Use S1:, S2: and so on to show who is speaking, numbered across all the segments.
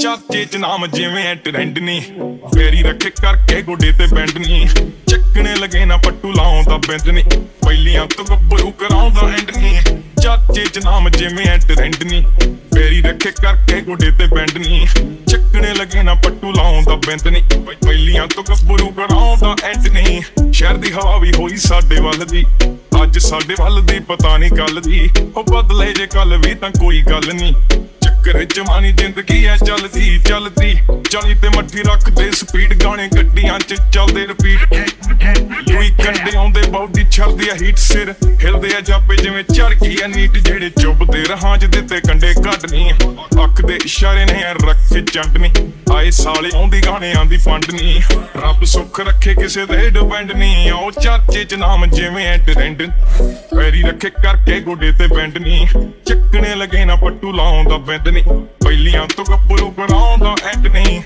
S1: ਚਾਚੇ ਚ ਨਾਮ ਜਿਵੇਂ ਐ ਟ੍ਰੈਂਡ ਨਹੀਂ ਫੇਰੀ ਰੱਖੇ ਕਰਕੇ ਗੋਡੇ ਤੇ ਬੈਂਡ ਨਹੀਂ ਚੱਕਣੇ ਲਗੇ ਨਾ ਪੱਟੂ ਲਾਉਂਦਾ ਬੈਂਡ ਨਹੀਂ ਪਹਿਲੀਆਂ ਤੋਂ ਗੱਭਰੂ ਕਰਾਉਂਦਾ ਐਂਡ ਨਹੀਂ ਚਾਚੇ ਚ ਨਾਮ ਜਿਵੇਂ ਐ ਟ੍ਰੈਂਡ ਨਹੀਂ ਫੇਰੀ ਰੱਖੇ ਕਰਕੇ ਗੋਡੇ ਤੇ ਬੈਂਡ ਨਹੀਂ ਚੱਕਣੇ ਲਗੇ ਨਾ ਪੱਟੂ ਲਾਉਂਦਾ ਬੈਂਡ ਨਹੀਂ ਪਹਿ- ਪਹਿਲੀਆਂ ਤੋਂ ਗੱਭਰੂ ਕਰਾਉਂਦਾ ਐਂਡ ਨਹੀਂ ਸ਼ਹਿਰ ਦੀ ਹਵਾ ਵੀ ਹੋਈ ਸਾਡੇ ਵੱਲ ਦੀ। ਅੱਜ ਸਾਡੇ ਵੱਲ ਦੀ ਪਤਾ ਨਹੀਂ ਕੱਲ ਦੀ। ਉਹ ਬਦਲੇ ਜੇ ਕੱਲ ਵੀ ਤਾਂ ਕੋਈ ਗੱਲ ਨਹੀਂ ਚੱਕਰ ਜਵਾਨੀ ਜ਼ਿੰਦਗੀ ਐ, ਚੱਲਦੀ ਚੱਲਦੀ। ਚਾਲੀ ਤੇ ਮੱਠੀ ਰੱਖਦੇ ਸਪੀਡ ਗਾਣੇ ਗੱਡੀਆਂ 'ਚ ਚੱਲਦੇ ਰਿਪੀਟ ਯੂਈ ਕੰਡੇ ਆਉਂਦੇ, ਬਾਡੀ ਛੜਦੀ ਆ ਹੀਟ ਸਿਰ। ਹਿਲਦੇ ਆ ਜਾਪੇ ਜਿਵੇਂ ਚੜ ਗਈ ਆ ਨੀਟ, ਜਿਹੜੇ ਚੁੱਭਦੇ ਰਹਾਂ ਚ ਦਿੱਤੇ ਕੰਡੇ ਕੱਢਨੀ ਅੱਖ ਦੇ ਇਸ਼ਾਰੇ ਨੇ ਰੱਖ ਕੇ ਚੰਟਨੀ ਆਏ ਸਾਲੇ ਆਉਂਦੀ, ਗਾਣਿਆਂ ਦੀ ਫੰਡਨੀ ਰੱਬ ਸੁੱਖ ਰੱਖੇ, ਕਿਸੇ ਦੇ ਡਿਪੈਂਡ ਨਹੀਂ ਉਹ ਚਰਚੇ ਚ ਨਾਮ ਜਿਵੇਂ ਐ ਟ੍ਰੈਂਡ ਪੈਰੀ ਰੱਖੇ ਕਰਕੇ ਗੋਡੇ ਤੇ ਬੈਂਡ ਨਹੀਂ ਚੱਕਣੇ ਲਗੇ ਨਾ ਪੱਟੂ ਲਾਉਂਦਾ ਬੈਂਡ ਨਹੀਂ ਪਹਿਲੀਆਂ ਤੋਂ ਗੱਭਰੂ ਬਣਾਉਂਦਾ ਐਂਡ ਨਹੀਂ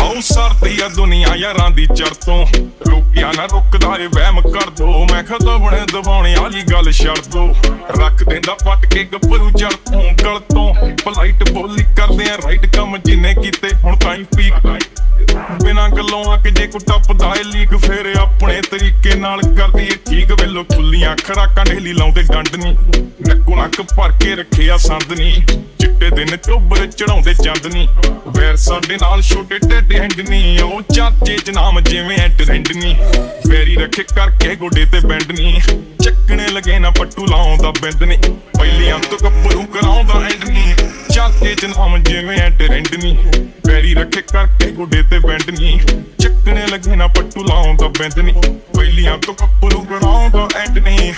S1: ਹਉ ਸਰਦੀ ਆ ਦੁਨੀਆ ਯਾਰਾਂ ਦੀ ਚੜ ਤੋਂ ਰੁਕਿਆ ਨਾ ਰੁਕਦਾ ਏ, ਵਹਿਮ ਕਰ ਦੋ। ਮੈਂ ਖਦਾ ਬਣੇ ਦਬਾਉਣੇ ਵਾਲੀ ਗੱਲ ਛੱਡ ਦੋ। ਰੱਖ ਦਿੰਦਾ ਪੱਟ ਕੇ ਗੱਭਰੂ ਜੜ ਤੋਂ, ਗਲ ਤੋਂ। ਪਲਾਈਟ ਬੋਲੀ ਕਰਦੇ ਆ ਰਾਈਟ ਕੰਮ ਜਿੰਨੇ ਕੀਤੇ, ਹੁਣ ਤਾਂ ਹੀ ਪੀਕ ਬਿਨਾਂ ਗੱਲੋਂ ਆ ਕੇ ਜੇ ਕੋ ਟੱਪਦਾ ਏ, ਲੀਕ ਫੇਰ ਆਪਣੇ ਤਰੀਕੇ ਨਾਲ ਕਰਦੀ ਏ। ਠੀਕ ਵੇਲੋ ਖੁੱਲੀਆਂ ਖਰਾਕਾਂ ਢੇਲੀ ਲਾਉਂਦੇ ਡੰਡ ਨਹੀਂ ਨੱਕੋ ਨੱਕ ਭਰ ਕੇ ਰੱਖਿਆ ਸੰਦ ਨਹੀਂ ਚਿੱਟੇ ਦਿਨ ਚੋਬਰ ਚੜਾਉਂਦੇ ਚੰਦ ਨਹੀਂ ਵੈਰ ਸਾਡੇ ਨਾਲ ਛੋਟੇ ਟੇਡੇ ਹੈਂਡ ਨਹੀਂ ਉਹ ਚਾਚੇ ਚ ਨਾਮ ਜਿਵੇਂ ਐ ਟ੍ਰੈਂਡ ਨਹੀਂ ਫੇਰੀ ਰੱਖੇ ਕਰਕੇ ਗੋਡੇ ਤੇ ਬੈਂਡ ਨਹੀਂ ਚੱਕਣੇ ਲਗੇ ਨਾ ਪੱਟੂ ਲਾਉਂਦਾ ਬੈਂਡ ਨਹੀਂ ਪਹਿਲੀਆਂ ਤੋਂ ਗੱਭਰੂ ਕਰਾਉਂਦਾ ਐਂਡ ਨਹੀਂ ਚਾਚੇ ਚ ਨਾਮ ਜਿਵੇਂ ਐ ਟ੍ਰੈਂਡ ਨਹੀਂ ਫੇਰੀ ਰੱਖੇ ਕਰਕੇ ਗੋਡੇ ਤੇ ਬੈਂਡ ਨਹੀਂ ਚੱਕਣੇ ਲਗੇ ਨਾ ਪੱਟੂ ਲਾਉਂਦਾ ਬੈਂਡ ਨਹੀਂ ਪਹਿਲੀਆਂ ਤੋਂ ਗੱਭਰੂ ਕਰਾਉਂਦਾ ਐਂਡ ਨਹੀਂ